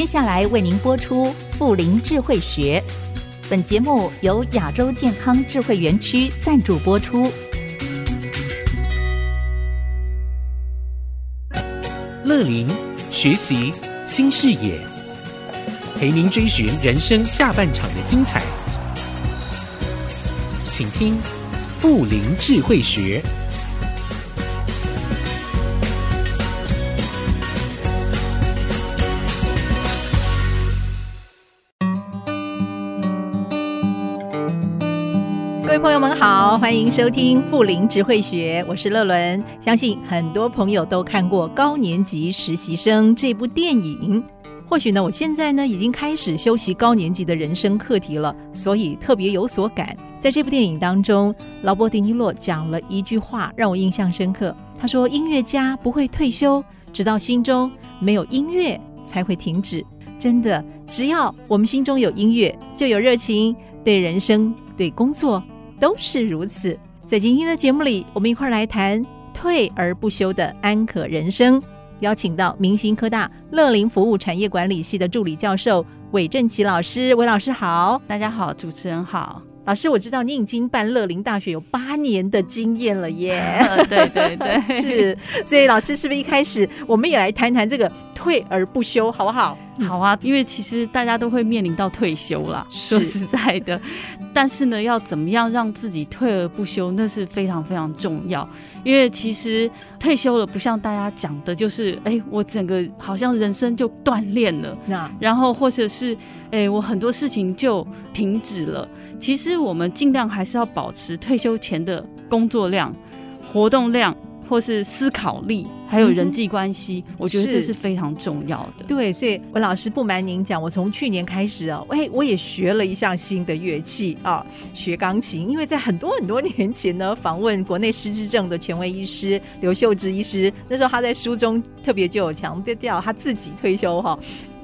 接下来为您播出《妇龄智慧学》，本节目由亚洲健康智慧园区赞助播出。乐林学习新视野，陪您追寻人生下半场的精彩。请听《妇龄智慧学》。欢迎收听《富林智慧学》，我是乐伦。相信很多朋友都看过《高年级实习生》这部电影。或许呢，我现在呢已经开始修习高年级的人生课题了，所以特别有所感。在这部电影当中，劳勃·迪尼洛讲了一句话让我印象深刻。他说：“音乐家不会退休，直到心中没有音乐才会停止。”真的，只要我们心中有音乐，就有热情，对人生、对工作。都是如此。在今天的节目里，我们一块儿来谈退而不休的安可人生。邀请到明星科大乐龄服务产业管理系的助理教授韦正奇老师。韦老师好，大家好，主持人好。老师，我知道你已经办乐龄大学有八年的经验了耶。对 对对，是。所以老师是不是一开始我们也来谈谈这个退而不休，好不好？好啊，因为其实大家都会面临到退休了，说实在的。但是呢，要怎么样让自己退而不休，那是非常非常重要。因为其实退休了，不像大家讲的，就是哎，我整个好像人生就锻炼了，那然后或者是哎，我很多事情就停止了。其实我们尽量还是要保持退休前的工作量、活动量。或是思考力，还有人际关系，嗯，我觉得这是非常重要的。对，所以我老师不瞒您讲，我从去年开始啊，哎，我也学了一项新的乐器啊，学钢琴。因为在很多很多年前呢，访问国内失智症的权威医师刘秀芝医师，那时候他在书中特别就有强调，他自己退休哈，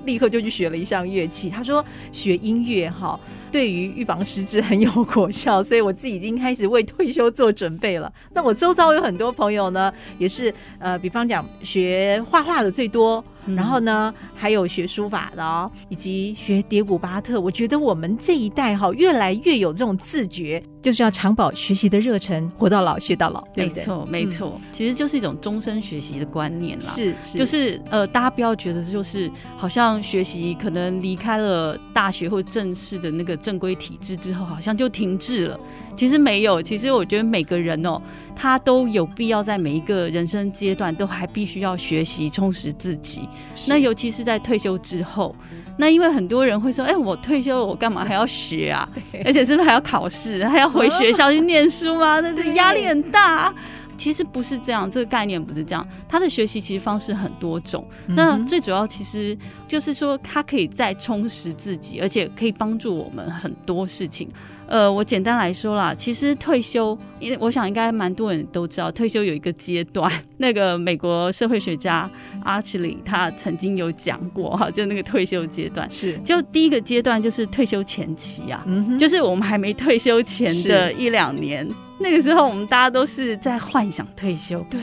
立刻就去学了一项乐器。他说学音乐哈。对于预防失智很有果效，所以我自己已经开始为退休做准备了。那我周遭有很多朋友呢，也是呃，比方讲学画画的最多。然后呢，还有学书法的哦，以及学蝶古巴特。我觉得我们这一代哈，越来越有这种自觉，就是要长保学习的热忱，活到老学到老。对对，没错，没错，嗯，其实就是一种终身学习的观念啦。是，是就是呃，大家不要觉得就是好像学习可能离开了大学或正式的那个正规体制之后，好像就停滞了。其实没有，其实我觉得每个人哦，他都有必要在每一个人生阶段都还必须要学习充实自己。那尤其是在退休之后，那因为很多人会说：“哎，我退休了，我干嘛还要学啊？而且是不是还要考试，还要回学校去念书吗？那这压力很大。”其实不是这样，这个概念不是这样。他的学习其实方式很多种，那最主要其实就是说，他可以再充实自己，而且可以帮助我们很多事情。呃，我简单来说啦，其实退休，因为我想应该蛮多人都知道，退休有一个阶段。那个美国社会学家阿奇里他曾经有讲过哈，就那个退休阶段是，就第一个阶段就是退休前期啊，嗯，就是我们还没退休前的一两年。那个时候，我们大家都是在幻想退休。对，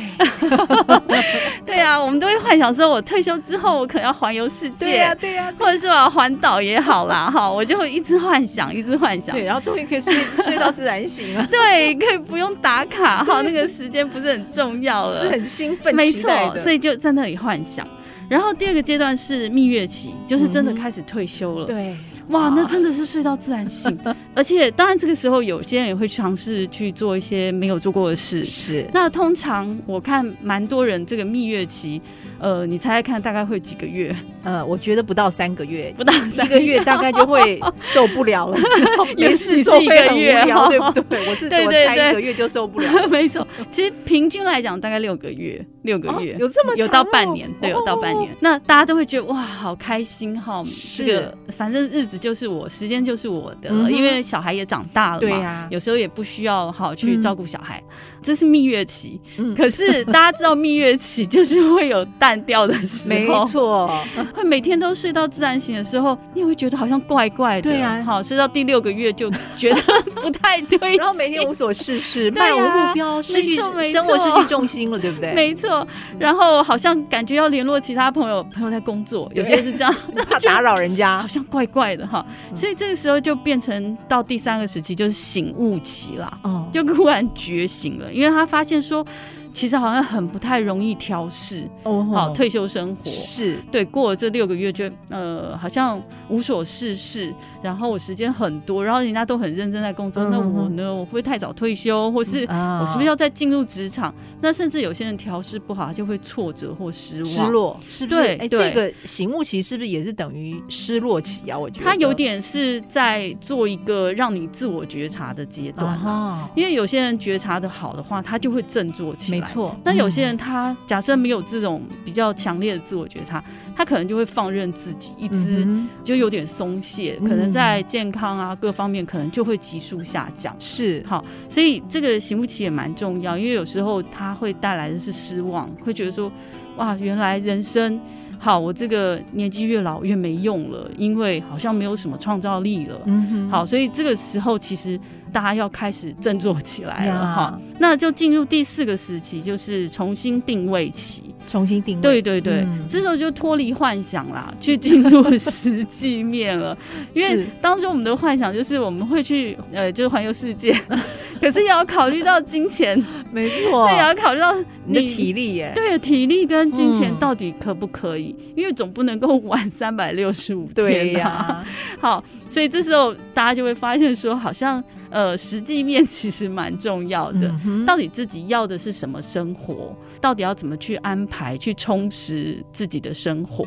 对啊，我们都会幻想说，我退休之后，我可能要环游世界。对呀、啊，对呀、啊，或者是我要环岛也好啦，哈，我就会一直幻想，一直幻想。对，然后终于可以睡 睡到自然醒了。对，可以不用打卡哈，那个时间不是很重要了，是很兴奋，没错，所以就在那里幻想。然后第二个阶段是蜜月期，就是真的开始退休了。嗯、对。哇，那真的是睡到自然醒，而且当然这个时候有些人也会尝试去做一些没有做过的事。是，那通常我看蛮多人这个蜜月期，呃，你猜猜看大概会几个月？呃，我觉得不到三个月，不到三个月大概就会受不了了，也是一个月，对不对？我是 我猜一个月就受不了，没错。其实平均来讲大概六个月，六个月、哦、有这么有到半年，对，有到半年。哦、那大家都会觉得哇，好开心哈，这个反正日子。就是我，时间就是我的因为小孩也长大了嘛，有时候也不需要好去照顾小孩。这是蜜月期。嗯，可是大家知道蜜月期就是会有淡掉的时候，没错，会每天都睡到自然醒的时候，你也会觉得好像怪怪的。对啊，好，睡到第六个月就觉得不太对，然后每天无所事事，漫无目标，失去生活失去重心了，对不对？没错。然后好像感觉要联络其他朋友，朋友在工作，有些是这样，怕打扰人家，好像怪怪的哈。所以这个时候就变成到第三个时期，就是醒悟期啦。哦，就突然觉醒了，因为他发现说。其实好像很不太容易调试哦，好退休生活是对过了这六个月就呃好像无所事事，然后我时间很多，然后人家都很认真在工作，嗯、那我呢我会不会太早退休，或是我是不是要再进入职场？嗯、那甚至有些人调试不好，就会挫折或失望、失落，是不是？对，这个醒悟期是不是也是等于失落期啊？我觉得他有点是在做一个让你自我觉察的阶段、啊、因为有些人觉察的好的话，他就会振作起来。没错，那有些人他假设没有这种比较强烈的自我觉察，他可能就会放任自己，一直就有点松懈，可能在健康啊各方面可能就会急速下降。是，好，所以这个行不起也蛮重要，因为有时候他会带来的是失望，会觉得说，哇，原来人生。好，我这个年纪越老越没用了，因为好像没有什么创造力了。嗯哼，好，所以这个时候其实大家要开始振作起来了哈。那就进入第四个时期，就是重新定位期。重新定位，对对对，嗯、这时候就脱离幻想啦，去进入实际面了。因为当时我们的幻想就是我们会去呃，就是环游世界，可是也要考虑到金钱，没错，对，也要考虑到你，你的体力耶，对，体力跟金钱到底可不可以？嗯、因为总不能够玩三百六十五天，对呀、啊。好，所以这时候大家就会发现说，好像呃，实际面其实蛮重要的。嗯、到底自己要的是什么生活？到底要怎么去安排、去充实自己的生活？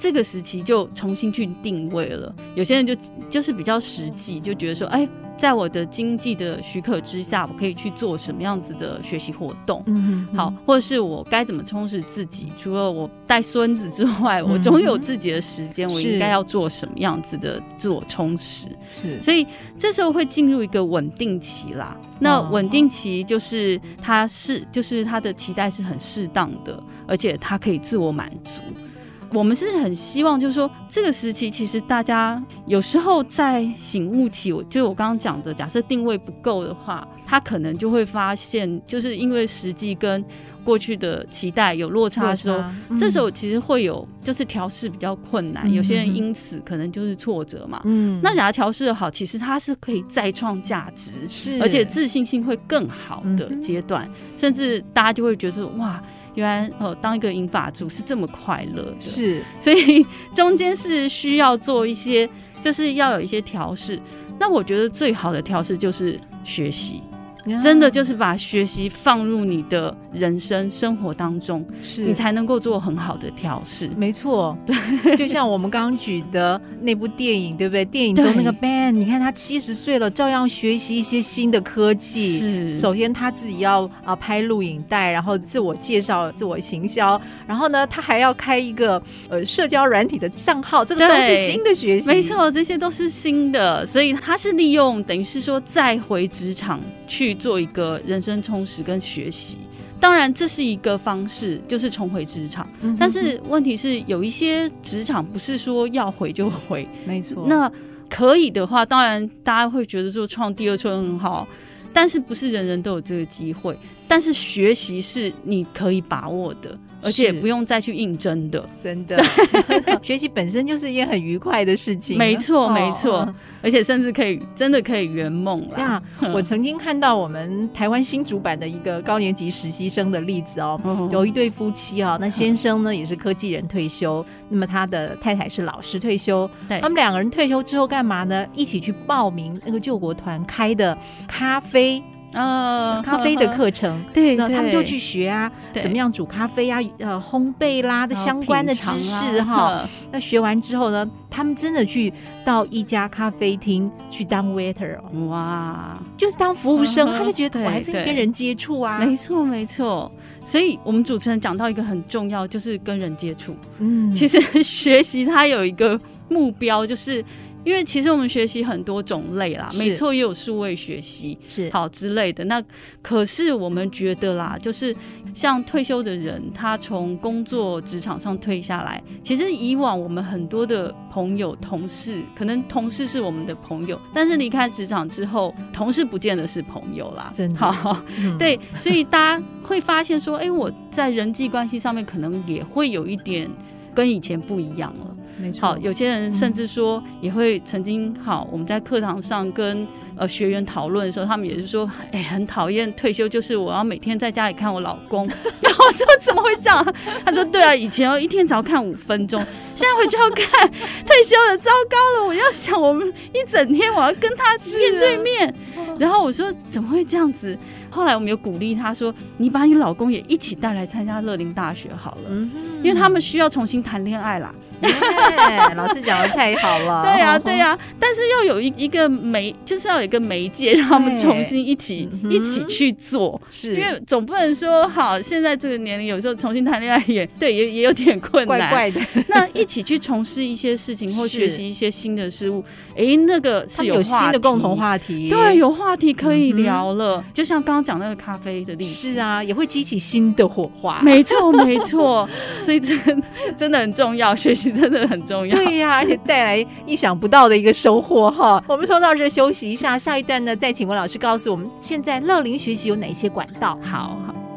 这个时期就重新去定位了。有些人就就是比较实际，就觉得说，哎，在我的经济的许可之下，我可以去做什么样子的学习活动？嗯好，或者是我该怎么充实自己？除了我带孙子之外，我总有自己的时间，我应该要做什么样子的自我充实？是，所以这时候会进入一个稳定期啦。那稳定期就是他是，就是他的期待是很适当的，而且他可以自我满足。我们是很希望，就是说这个时期，其实大家有时候在醒悟期，我就我刚刚讲的，假设定位不够的话，他可能就会发现，就是因为实际跟过去的期待有落差的时候，嗯、这时候其实会有就是调试比较困难，嗯、有些人因此可能就是挫折嘛。嗯，那假如调试的好，其实他是可以再创价值，是而且自信心会更好的阶段，嗯、甚至大家就会觉得哇。原来哦，当一个银发族是这么快乐的，是，所以中间是需要做一些，就是要有一些调试。那我觉得最好的调试就是学习。真的就是把学习放入你的人生生活当中，是你才能够做很好的调试。没错，对，就像我们刚刚举的那部电影，对不对？电影中那个 Ben，对你看他七十岁了，照样学习一些新的科技。是，首先他自己要啊拍录影带，然后自我介绍、自我行销，然后呢，他还要开一个呃社交软体的账号，这个都是新的学习。没错，这些都是新的，所以他是利用等于是说再回职场去。做一个人生充实跟学习，当然这是一个方式，就是重回职场。嗯、哼哼但是问题是，有一些职场不是说要回就回，没错。那可以的话，当然大家会觉得说创第二春很好，但是不是人人都有这个机会。但是学习是你可以把握的。而且不用再去应征的，真的。学习本身就是一件很愉快的事情，没错没错。而且甚至可以真的可以圆梦了。我曾经看到我们台湾新主板的一个高年级实习生的例子哦，有一对夫妻啊，那先生呢也是科技人退休，那么他的太太是老师退休，对，他们两个人退休之后干嘛呢？一起去报名那个救国团开的咖啡。呃，咖啡的课程，对，那他们就去学啊，怎么样煮咖啡啊，呃，烘焙啦的相关的知识哈。那学完之后呢，他们真的去到一家咖啡厅去当 waiter，哇，就是当服务生，他就觉得我还是跟人接触啊。没错，没错。所以我们主持人讲到一个很重要，就是跟人接触。嗯，其实学习它有一个目标，就是。因为其实我们学习很多种类啦，没错，也有数位学习是好之类的。那可是我们觉得啦，就是像退休的人，他从工作职场上退下来，其实以往我们很多的朋友、同事，可能同事是我们的朋友，但是离开职场之后，同事不见得是朋友啦。真的，好，嗯、对，所以大家会发现说，哎、欸，我在人际关系上面可能也会有一点跟以前不一样了。没错，好，有些人甚至说也会曾经好，我们在课堂上跟呃学员讨论的时候，他们也是说，哎，很讨厌退休，就是我要每天在家里看我老公。然后我说怎么会这样？他说对啊，以前我一天只要看五分钟，现在回去要看，退休了，糟糕了，我要想我们一整天我要跟他面对面。然后我说怎么会这样子？后来我们有鼓励他说：“你把你老公也一起带来参加乐龄大学好了，嗯、因为他们需要重新谈恋爱啦。Yeah, ” 老师讲的太好了。对呀、啊，对呀、啊，但是要有一一个媒，就是要有一个媒介，让他们重新一起、嗯、一起去做。是，因为总不能说好，现在这个年龄有时候重新谈恋爱也 对，也也有点困难。怪怪的。那一起去从事一些事情或学习一些新的事物，哎，那个是有，有新的共同话题。对，有话题可以聊了。嗯、就像刚刚。讲那个咖啡的例子是啊，也会激起新的火花。没错，没错，所以真真的很重要，学习真的很重要。对呀、啊，而且带来意想不到的一个收获哈。我们说到这，休息一下，下一段呢，再请文老师告诉我们，现在乐龄学习有哪些管道？好好。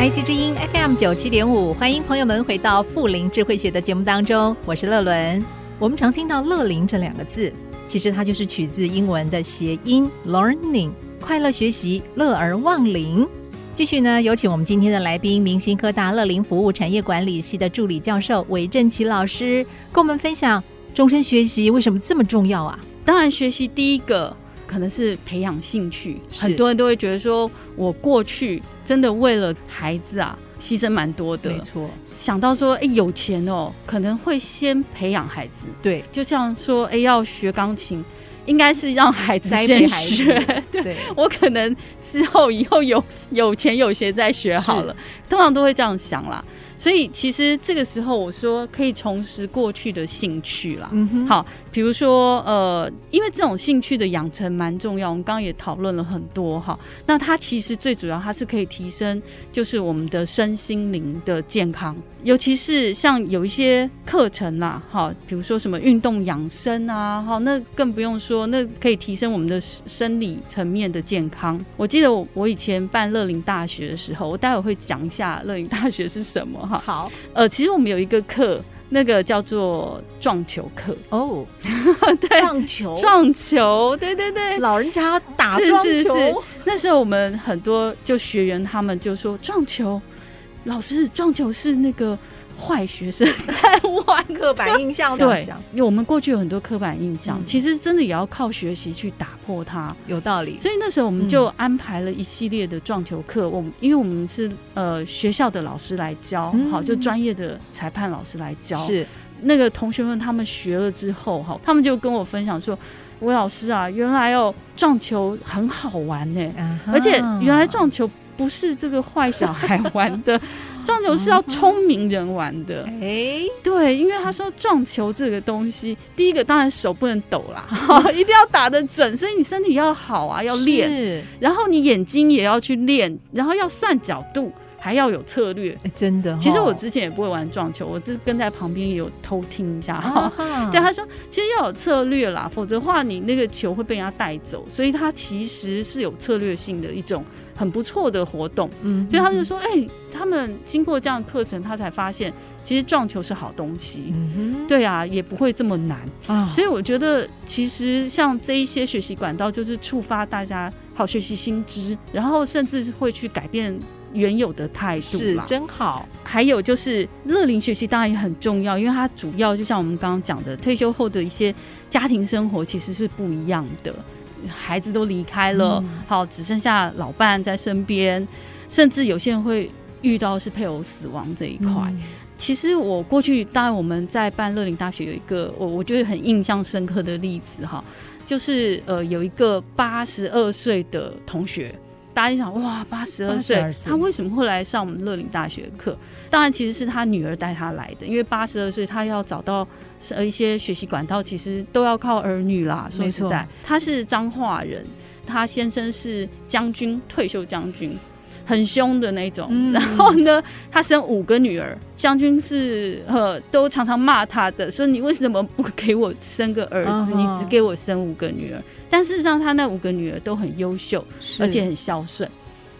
IC 之音 FM 九七点五，欢迎朋友们回到富林智慧学的节目当中，我是乐伦。我们常听到“乐林”这两个字，其实它就是取自英文的谐音 “learning”，快乐学习，乐而忘龄。继续呢，有请我们今天的来宾，明星科大乐林服务产业管理系的助理教授韦正奇老师，跟我们分享终身学习为什么这么重要啊？当然，学习第一个可能是培养兴趣，很多人都会觉得说，我过去真的为了孩子啊。牺牲蛮多的，没错。想到说，哎、欸，有钱哦，可能会先培养孩子。对，就像说，哎、欸，要学钢琴，应该是让孩子先学。对，对我可能之后以后有有钱有闲再学好了，通常都会这样想啦。所以其实这个时候，我说可以重拾过去的兴趣啦。嗯哼，好，比如说呃，因为这种兴趣的养成蛮重要，我们刚刚也讨论了很多哈。那它其实最主要，它是可以提升就是我们的身心灵的健康，尤其是像有一些课程啦，哈，比如说什么运动养生啊，哈，那更不用说，那可以提升我们的生理层面的健康。我记得我我以前办乐龄大学的时候，我待会会讲一下乐龄大学是什么。好，呃，其实我们有一个课，那个叫做撞球课。哦，对，撞球，撞球，对对对，老人家要打撞球。是是是，那时候我们很多就学员他们就说撞球，老师撞球是那个。坏学生在玩，刻板印象。对，因为我们过去有很多刻板印象，嗯、其实真的也要靠学习去打破它。有道理。所以那时候我们就安排了一系列的撞球课。我们因为我们是呃学校的老师来教，嗯、好，就专业的裁判老师来教。是那个同学们他们学了之后，哈，他们就跟我分享说：“吴老师啊，原来哦撞球很好玩呢，嗯、而且原来撞球不是这个坏小孩玩的。”撞球是要聪明人玩的，哎、欸，对，因为他说撞球这个东西，第一个当然手不能抖啦，一定要打得准，所以你身体要好啊，要练，然后你眼睛也要去练，然后要算角度，还要有策略，欸、真的、哦。其实我之前也不会玩撞球，我就跟在旁边也有偷听一下哈。对，他说其实要有策略啦，否则的话你那个球会被人家带走，所以它其实是有策略性的一种。很不错的活动，嗯，所以他就说，哎、欸，他们经过这样的课程，他才发现其实撞球是好东西，嗯哼，对啊，也不会这么难啊。所以我觉得，其实像这一些学习管道，就是触发大家好学习新知，然后甚至会去改变原有的态度，是真好。还有就是乐龄学习当然也很重要，因为它主要就像我们刚刚讲的，退休后的一些家庭生活其实是不一样的。孩子都离开了，嗯、好，只剩下老伴在身边，甚至有些人会遇到是配偶死亡这一块。嗯、其实我过去，当然我们在办乐龄大学有一个我我觉得很印象深刻的例子哈，就是呃有一个八十二岁的同学，大家就想哇，八十二岁，他为什么会来上我们乐龄大学课？当然，其实是他女儿带他来的，因为八十二岁他要找到呃一些学习管道，其实都要靠儿女啦。说实在，他是彰化人，他先生是将军，退休将军。很凶的那种，嗯、然后呢，他生五个女儿，将军是呃都常常骂他的，说你为什么不给我生个儿子？Uh. 你只给我生五个女儿。但事实上，他那五个女儿都很优秀，而且很孝顺。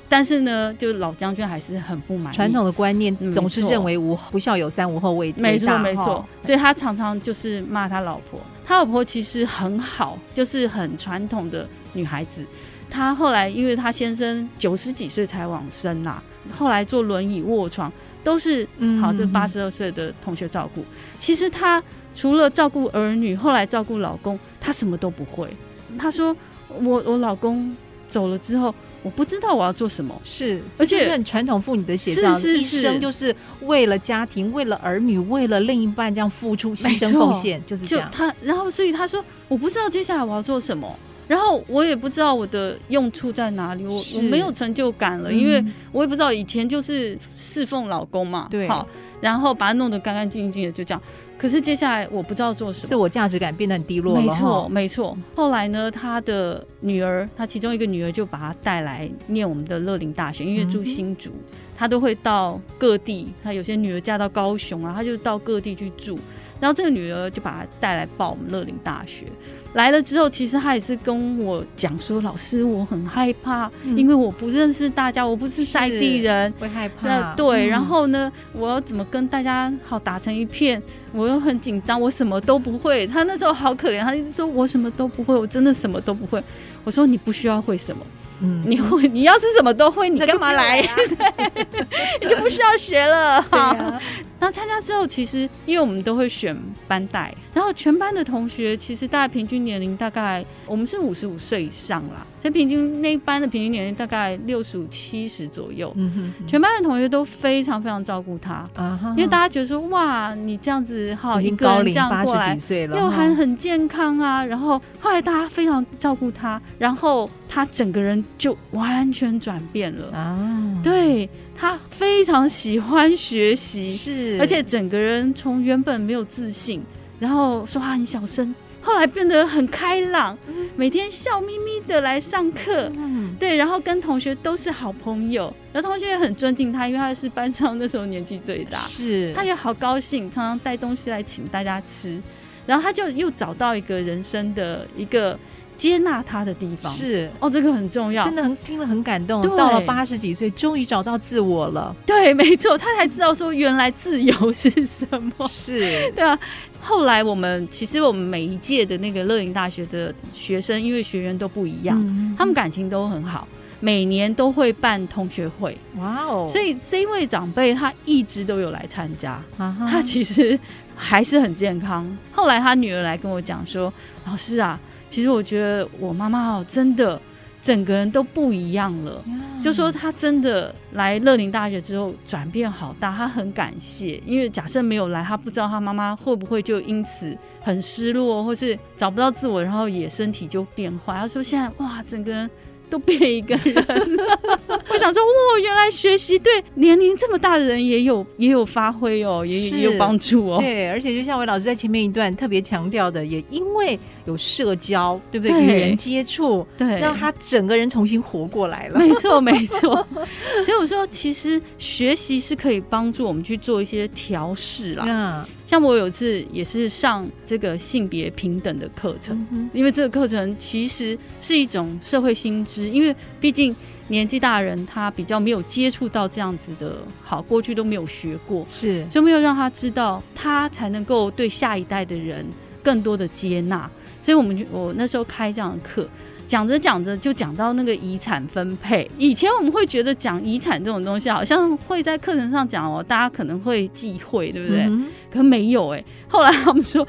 但是呢，就老将军还是很不满。传统的观念总是认为无不孝有三，无后为大。没错，没错。所以他常常就是骂他老婆。他老婆其实很好，就是很传统的女孩子。他后来，因为她先生九十几岁才往生呐、啊，后来坐轮椅卧床，都是好这八十二岁的同学照顾。其实她除了照顾儿女，后来照顾老公，她什么都不会。她说：“我我老公走了之后，我不知道我要做什么。”是，而且是很传统妇女的写照，是是是，一生就是为了家庭，为了儿女，为了另一半这样付出、牺牲、奉献，就是这样。就他，然后所以他说：“我不知道接下来我要做什么。”然后我也不知道我的用处在哪里，我我没有成就感了，因为我也不知道以前就是侍奉老公嘛，对，好，然后把它弄得干干净净的，就这样。可是接下来我不知道做什么，自我价值感变得很低落。没错，没错。后来呢，他的女儿，他其中一个女儿就把他带来念我们的乐林大学，因为住新竹，他都会到各地。他有些女儿嫁到高雄啊，他就到各地去住。然后这个女儿就把他带来报我们乐林大学。来了之后，其实他也是跟我讲说：“老师，我很害怕，嗯、因为我不认识大家，我不是在地人，会害怕。”对，嗯、然后呢，我要怎么跟大家好打成一片？我又很紧张，我什么都不会。他那时候好可怜，他一直说我什么都不会，我真的什么都不会。我说你不需要会什么。嗯，你会，你要是什么都会，你干嘛来？对，你就不需要学了。好，那参加之后，其实因为我们都会选班带，然后全班的同学其实大概平均年龄大概我们是五十五岁以上啦，所以平均那一班的平均年龄大概六十五七十左右。嗯哼，全班的同学都非常非常照顾他啊，因为大家觉得说哇，你这样子好，一个人这样过来，又还很健康啊。然后后来大家非常照顾他，然后他整个人。就完全转变了啊！对，他非常喜欢学习，是，而且整个人从原本没有自信，然后说话很小声，后来变得很开朗，每天笑眯眯的来上课，嗯，对，然后跟同学都是好朋友，然后同学也很尊敬他，因为他是班上那时候年纪最大，是，他也好高兴，常常带东西来请大家吃，然后他就又找到一个人生的一个。接纳他的地方是哦，这个很重要，真的很听了很感动。对到了八十几岁，终于找到自我了。对，没错，他才知道说原来自由是什么。是，对啊。后来我们其实我们每一届的那个乐龄大学的学生，因为学员都不一样，嗯、他们感情都很好，每年都会办同学会。哇哦！所以这一位长辈他一直都有来参加，他其实还是很健康。后来他女儿来跟我讲说：“老师啊。”其实我觉得我妈妈哦，真的整个人都不一样了。Yeah. 就说她真的来乐林大学之后转变好大，她很感谢。因为假设没有来，她不知道她妈妈会不会就因此很失落，或是找不到自我，然后也身体就变坏。她说现在哇，整个人。都变一个人了，我想说，哇，原来学习对年龄这么大的人也有也有发挥哦，也也有帮助哦。对，而且就像韦老师在前面一段特别强调的，也因为有社交，对不对？与对人接触，对，让他整个人重新活过来了。没错，没错。所以我说，其实学习是可以帮助我们去做一些调试啦。嗯像我有一次也是上这个性别平等的课程，嗯、因为这个课程其实是一种社会新知，因为毕竟年纪大人他比较没有接触到这样子的，好，过去都没有学过，是，就没有让他知道，他才能够对下一代的人更多的接纳，所以我们就我那时候开这样的课。讲着讲着就讲到那个遗产分配。以前我们会觉得讲遗产这种东西，好像会在课程上讲哦，大家可能会忌讳，对不对？可没有哎。后来他们说，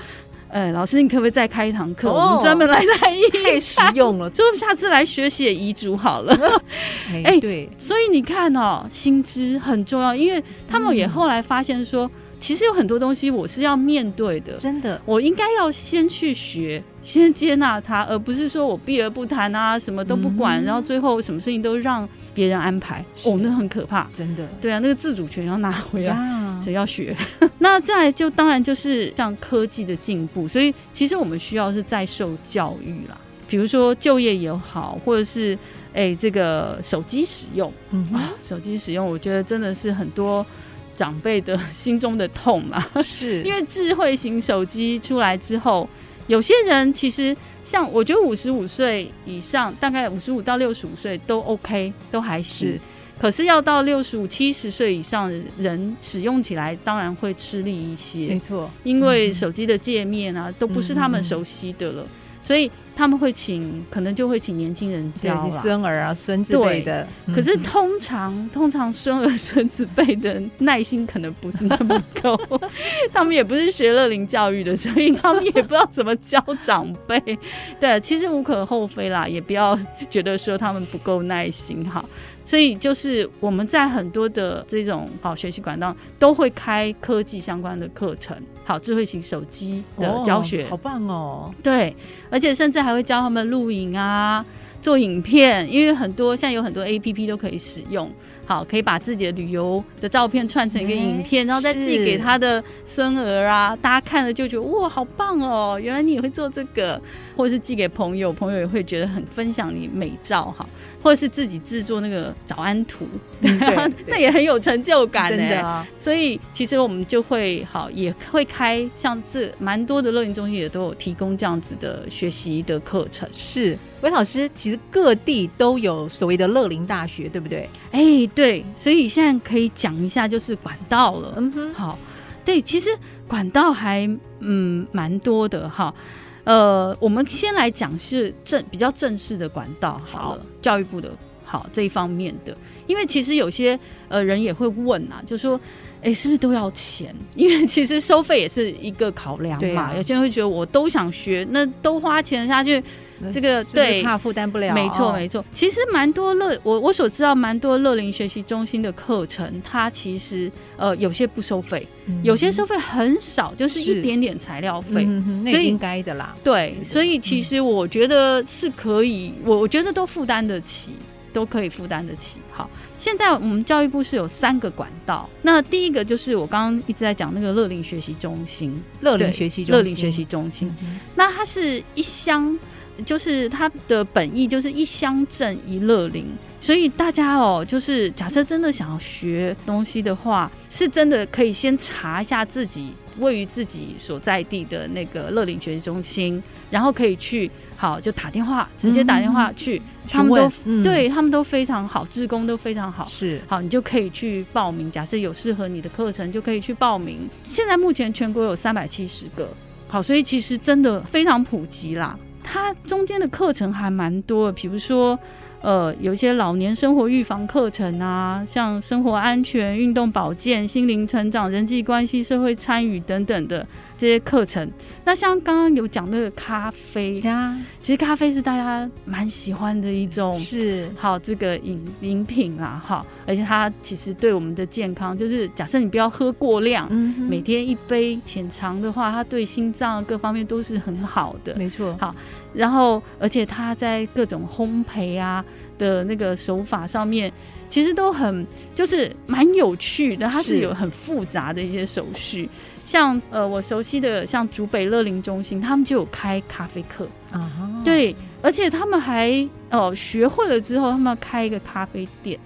呃、欸，老师，你可不可以再开一堂课，哦、我们专门来谈遗产？太实用了，就下次来学写遗嘱好了。哎、欸，对。所以你看哦，新知很重要，因为他们也后来发现说，其实有很多东西我是要面对的，真的，我应该要先去学，先接纳它，而不是说我避而不谈啊，什么都不管，嗯、然后最后什么事情都让别人安排。哦，那很可怕，真的。对啊，那个自主权要拿回来，谁要学？那再来就当然就是像科技的进步，所以其实我们需要是在受教育啦。比如说就业也好，或者是哎、欸、这个手机使用，嗯啊，手机使用，我觉得真的是很多长辈的 心中的痛嘛。是 因为智慧型手机出来之后，有些人其实像我觉得五十五岁以上，大概五十五到六十五岁都 OK，都还行。是可是要到六十五、七十岁以上的人使用起来，当然会吃力一些。没错，因为手机的界面啊，都不是他们熟悉的了。嗯所以他们会请，可能就会请年轻人教孙儿啊、孙子辈的。可是通常，通常孙儿、孙子辈的耐心可能不是那么够，他们也不是学乐龄教育的，所以他们也不知道怎么教长辈。对，其实无可厚非啦，也不要觉得说他们不够耐心哈。所以就是我们在很多的这种好学习管道都会开科技相关的课程，好智慧型手机的教学，哦，好棒哦！对，而且甚至还会教他们录影啊。做影片，因为很多现在有很多 APP 都可以使用，好，可以把自己的旅游的照片串成一个影片，欸、然后再寄给他的孙儿啊，大家看了就觉得哇，好棒哦！原来你也会做这个，或者是寄给朋友，朋友也会觉得很分享你美照哈，或者是自己制作那个早安图，嗯、对，那也很有成就感呢、所以其实我们就会好，也会开像是蛮多的乐龄中心也都有提供这样子的学习的课程，是。韦老师，其实各地都有所谓的乐龄大学，对不对？哎、欸，对，所以现在可以讲一下，就是管道了。嗯哼，好，对，其实管道还嗯蛮多的哈。呃，我们先来讲是正比较正式的管道，好了，好教育部的好这一方面的，因为其实有些呃人也会问啊，就说，哎、欸，是不是都要钱？因为其实收费也是一个考量嘛。啊、有些人会觉得，我都想学，那都花钱下去。这个对，怕负担不了。没错，没错。其实蛮多乐，我我所知道蛮多乐龄学习中心的课程，它其实呃有些不收费，有些收费很少，就是一点点材料费，所以应该的啦。对，所以其实我觉得是可以，我我觉得都负担得起，都可以负担得起。好，现在我们教育部是有三个管道，那第一个就是我刚刚一直在讲那个乐龄学习中心，乐龄学习乐龄学习中心，那它是一乡。就是它的本意就是一乡镇一乐龄，所以大家哦，就是假设真的想要学东西的话，是真的可以先查一下自己位于自己所在地的那个乐龄学习中心，然后可以去好就打电话，直接打电话去，他们都、对他们都非常好，志工都非常好，是好，你就可以去报名。假设有适合你的课程，就可以去报名。现在目前全国有三百七十个，好，所以其实真的非常普及啦。它中间的课程还蛮多的，比如说，呃，有一些老年生活预防课程啊，像生活安全、运动保健、心灵成长、人际关系、社会参与等等的。这些课程，那像刚刚有讲那个咖啡呀，其实咖啡是大家蛮喜欢的一种，是。好这个饮饮品啦，哈，而且它其实对我们的健康，就是假设你不要喝过量，嗯，每天一杯浅尝的话，它对心脏各方面都是很好的，没错。好，然后而且它在各种烘焙啊的那个手法上面，其实都很就是蛮有趣的，它是。有很复杂的一些手续。像呃，我熟悉的像竹北乐龄中心，他们就有开咖啡课啊，uh huh. 对，而且他们还哦、呃、学会了之后，他们要开一个咖啡店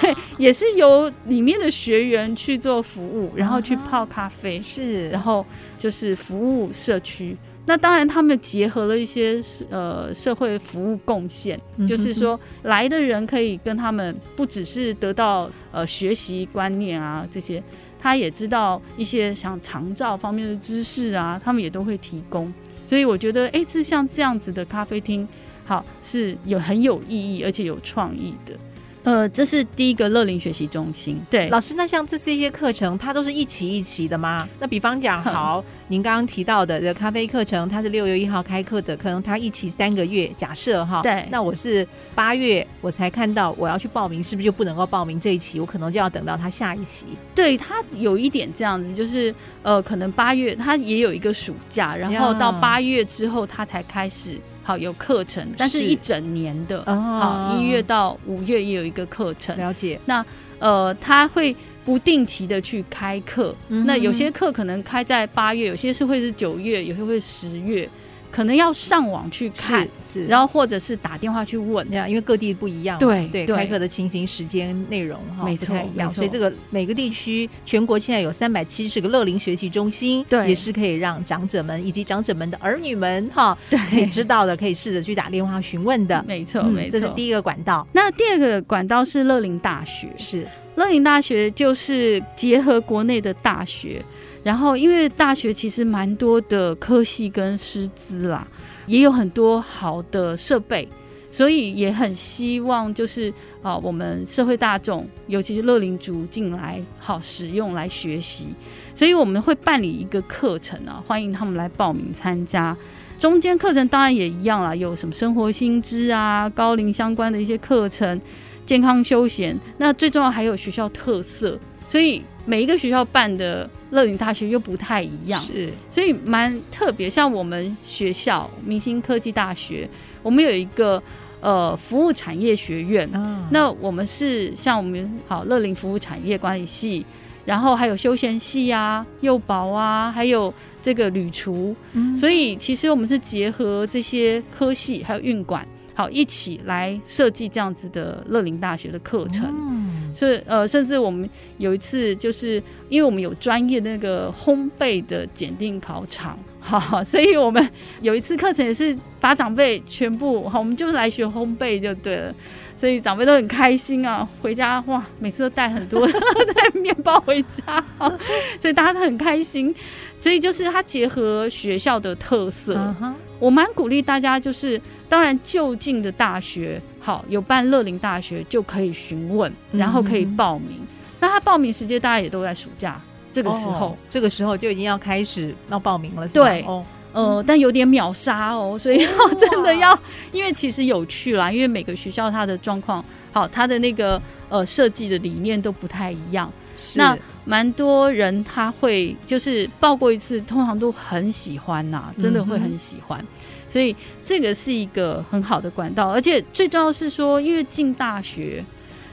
对，也是由里面的学员去做服务，然后去泡咖啡，uh huh. 是，然后就是服务社区。那当然，他们结合了一些呃社会服务贡献，就是说来的人可以跟他们不只是得到呃学习观念啊这些。他也知道一些像长照方面的知识啊，他们也都会提供，所以我觉得，哎，这像这样子的咖啡厅，好是有很有意义而且有创意的。呃，这是第一个乐龄学习中心。对，老师，那像这这些课程，它都是一期一期的吗？那比方讲，好，您刚刚提到的这咖啡课程，它是六月一号开课的，可能它一期三个月。假设哈，对，那我是八月我才看到我要去报名，是不是就不能够报名这一期？我可能就要等到它下一期。对，它有一点这样子，就是呃，可能八月它也有一个暑假，然后到八月之后它才开始。好，有课程，但是一整年的，好，一月到五月也有一个课程。了解。那呃，他会不定期的去开课，嗯、那有些课可能开在八月，有些是会是九月，有些会十月。可能要上网去看，是，是，然后或者是打电话去问，因为各地不一样，对对，开课的情形、时间、内容哈，没错，一样，所以这个每个地区，全国现在有三百七十个乐龄学习中心，对，也是可以让长者们以及长者们的儿女们哈，对，可以知道的，可以试着去打电话询问的，没错，没错，这是第一个管道。那第二个管道是乐龄大学，是。乐龄大学就是结合国内的大学，然后因为大学其实蛮多的科系跟师资啦。也有很多好的设备，所以也很希望就是啊，我们社会大众，尤其是乐龄族进来好使用来学习，所以我们会办理一个课程啊，欢迎他们来报名参加。中间课程当然也一样啦，有什么生活新知啊、高龄相关的一些课程、健康休闲，那最重要还有学校特色，所以每一个学校办的。乐龄大学又不太一样，是，所以蛮特别。像我们学校明星科技大学，我们有一个呃服务产业学院，嗯、那我们是像我们好乐龄服务产业管理系，然后还有休闲系啊、幼保啊，还有这个旅厨，嗯、所以其实我们是结合这些科系还有运管，好一起来设计这样子的乐龄大学的课程。嗯是呃，甚至我们有一次，就是因为我们有专业的那个烘焙的检定考场，哈，所以我们有一次课程也是把长辈全部好，我们就是来学烘焙就对了，所以长辈都很开心啊，回家哇，每次都带很多 带面包回家，所以大家都很开心，所以就是它结合学校的特色。Uh-huh. 我蛮鼓励大家，就是当然就近的大学，好有办乐龄大学就可以询问，然后可以报名。嗯、那他报名时间大家也都在暑假这个时候，哦、这个时候就已经要开始要报名了，是吧？对，哦，呃，但有点秒杀哦，所以要真的要，因为其实有趣啦，因为每个学校它的状况好，它的那个呃设计的理念都不太一样。那蛮多人他会就是报过一次，通常都很喜欢呐、啊，真的会很喜欢，嗯、所以这个是一个很好的管道，而且最重要是说，因为进大学，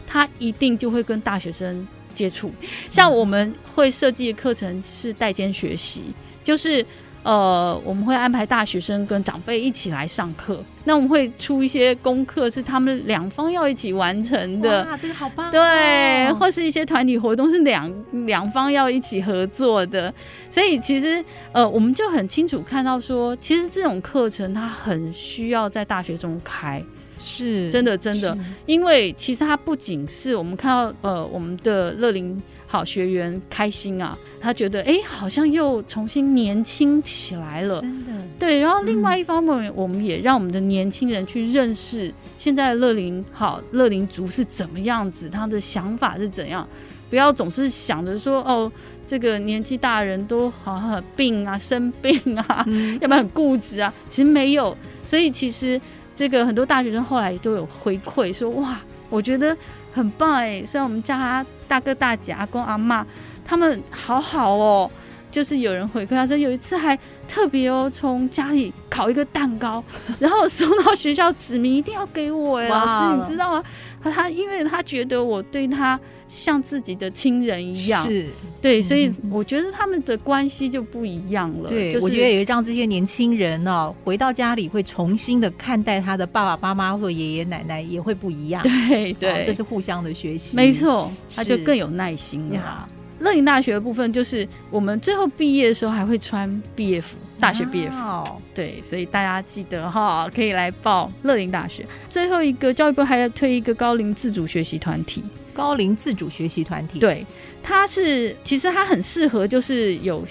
他一定就会跟大学生接触，像我们会设计的课程是代间学习，就是。呃，我们会安排大学生跟长辈一起来上课。那我们会出一些功课，是他们两方要一起完成的。哇，这个好棒哦！对，或是一些团体活动是两两方要一起合作的。所以其实呃，我们就很清楚看到说，其实这种课程它很需要在大学中开，是真的真的，因为其实它不仅是我们看到呃，我们的乐龄。好，学员开心啊，他觉得哎、欸，好像又重新年轻起来了。真的，对。然后另外一方面，嗯、我们也让我们的年轻人去认识现在的乐龄好乐龄族是怎么样子，他的想法是怎样。不要总是想着说哦，这个年纪大人都好像病啊，生病啊，嗯、要不然很固执啊。其实没有，所以其实这个很多大学生后来都有回馈说哇，我觉得很棒哎。虽然我们叫他。大哥大姐、阿公阿嬷，他们好好哦。就是有人回馈他说，有一次还特别哦，从家里烤一个蛋糕，然后送到学校，指明一定要给我哎，老师你知道吗？他因为他觉得我对他像自己的亲人一样，是对，所以我觉得他们的关系就不一样了。对，就是、我觉得也让这些年轻人哦，回到家里会重新的看待他的爸爸妈妈或爷爷奶奶，也会不一样。对对，这是互相的学习，没错，他就更有耐心了。乐龄大学的部分就是我们最后毕业的时候还会穿毕业服，大学毕业服。对，所以大家记得哈，可以来报乐龄大学。最后一个教育部还要推一个高龄自主学习团体，高龄自主学习团体。对，它是其实它很适合，就是有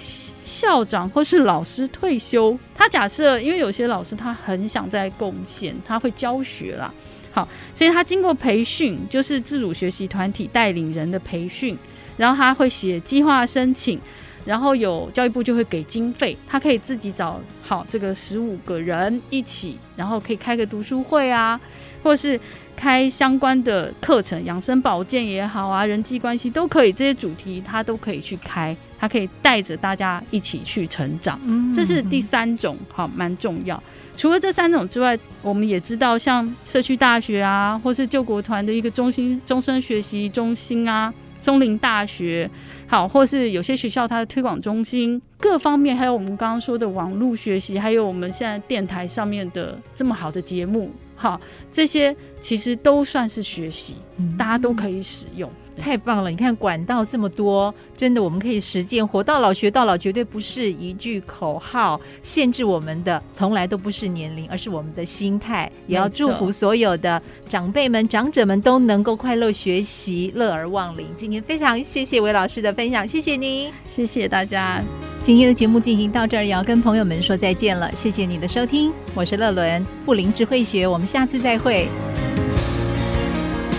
校长或是老师退休，他假设因为有些老师他很想在贡献，他会教学啦。好，所以他经过培训，就是自主学习团体带领人的培训，然后他会写计划申请，然后有教育部就会给经费，他可以自己找好这个十五个人一起，然后可以开个读书会啊，或是。开相关的课程，养生保健也好啊，人际关系都可以，这些主题他都可以去开，他可以带着大家一起去成长。嗯，这是第三种，好，蛮重要。除了这三种之外，我们也知道，像社区大学啊，或是救国团的一个中心终身学习中心啊，松林大学，好，或是有些学校它的推广中心，各方面，还有我们刚刚说的网络学习，还有我们现在电台上面的这么好的节目。好，这些其实都算是学习，大家都可以使用。太棒了！你看管道这么多，真的我们可以实践，活到老学到老，绝对不是一句口号，限制我们的从来都不是年龄，而是我们的心态。也要祝福所有的长辈们、长者们都能够快乐学习，乐而忘龄。今天非常谢谢韦老师的分享，谢谢您，谢谢大家。今天的节目进行到这儿，也要跟朋友们说再见了。谢谢你的收听，我是乐伦，富林智慧学，我们下次再会。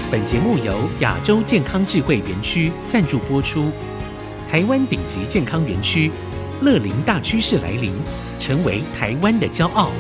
本节目由亚洲健康智慧园区赞助播出。台湾顶级健康园区，乐龄大趋势来临，成为台湾的骄傲。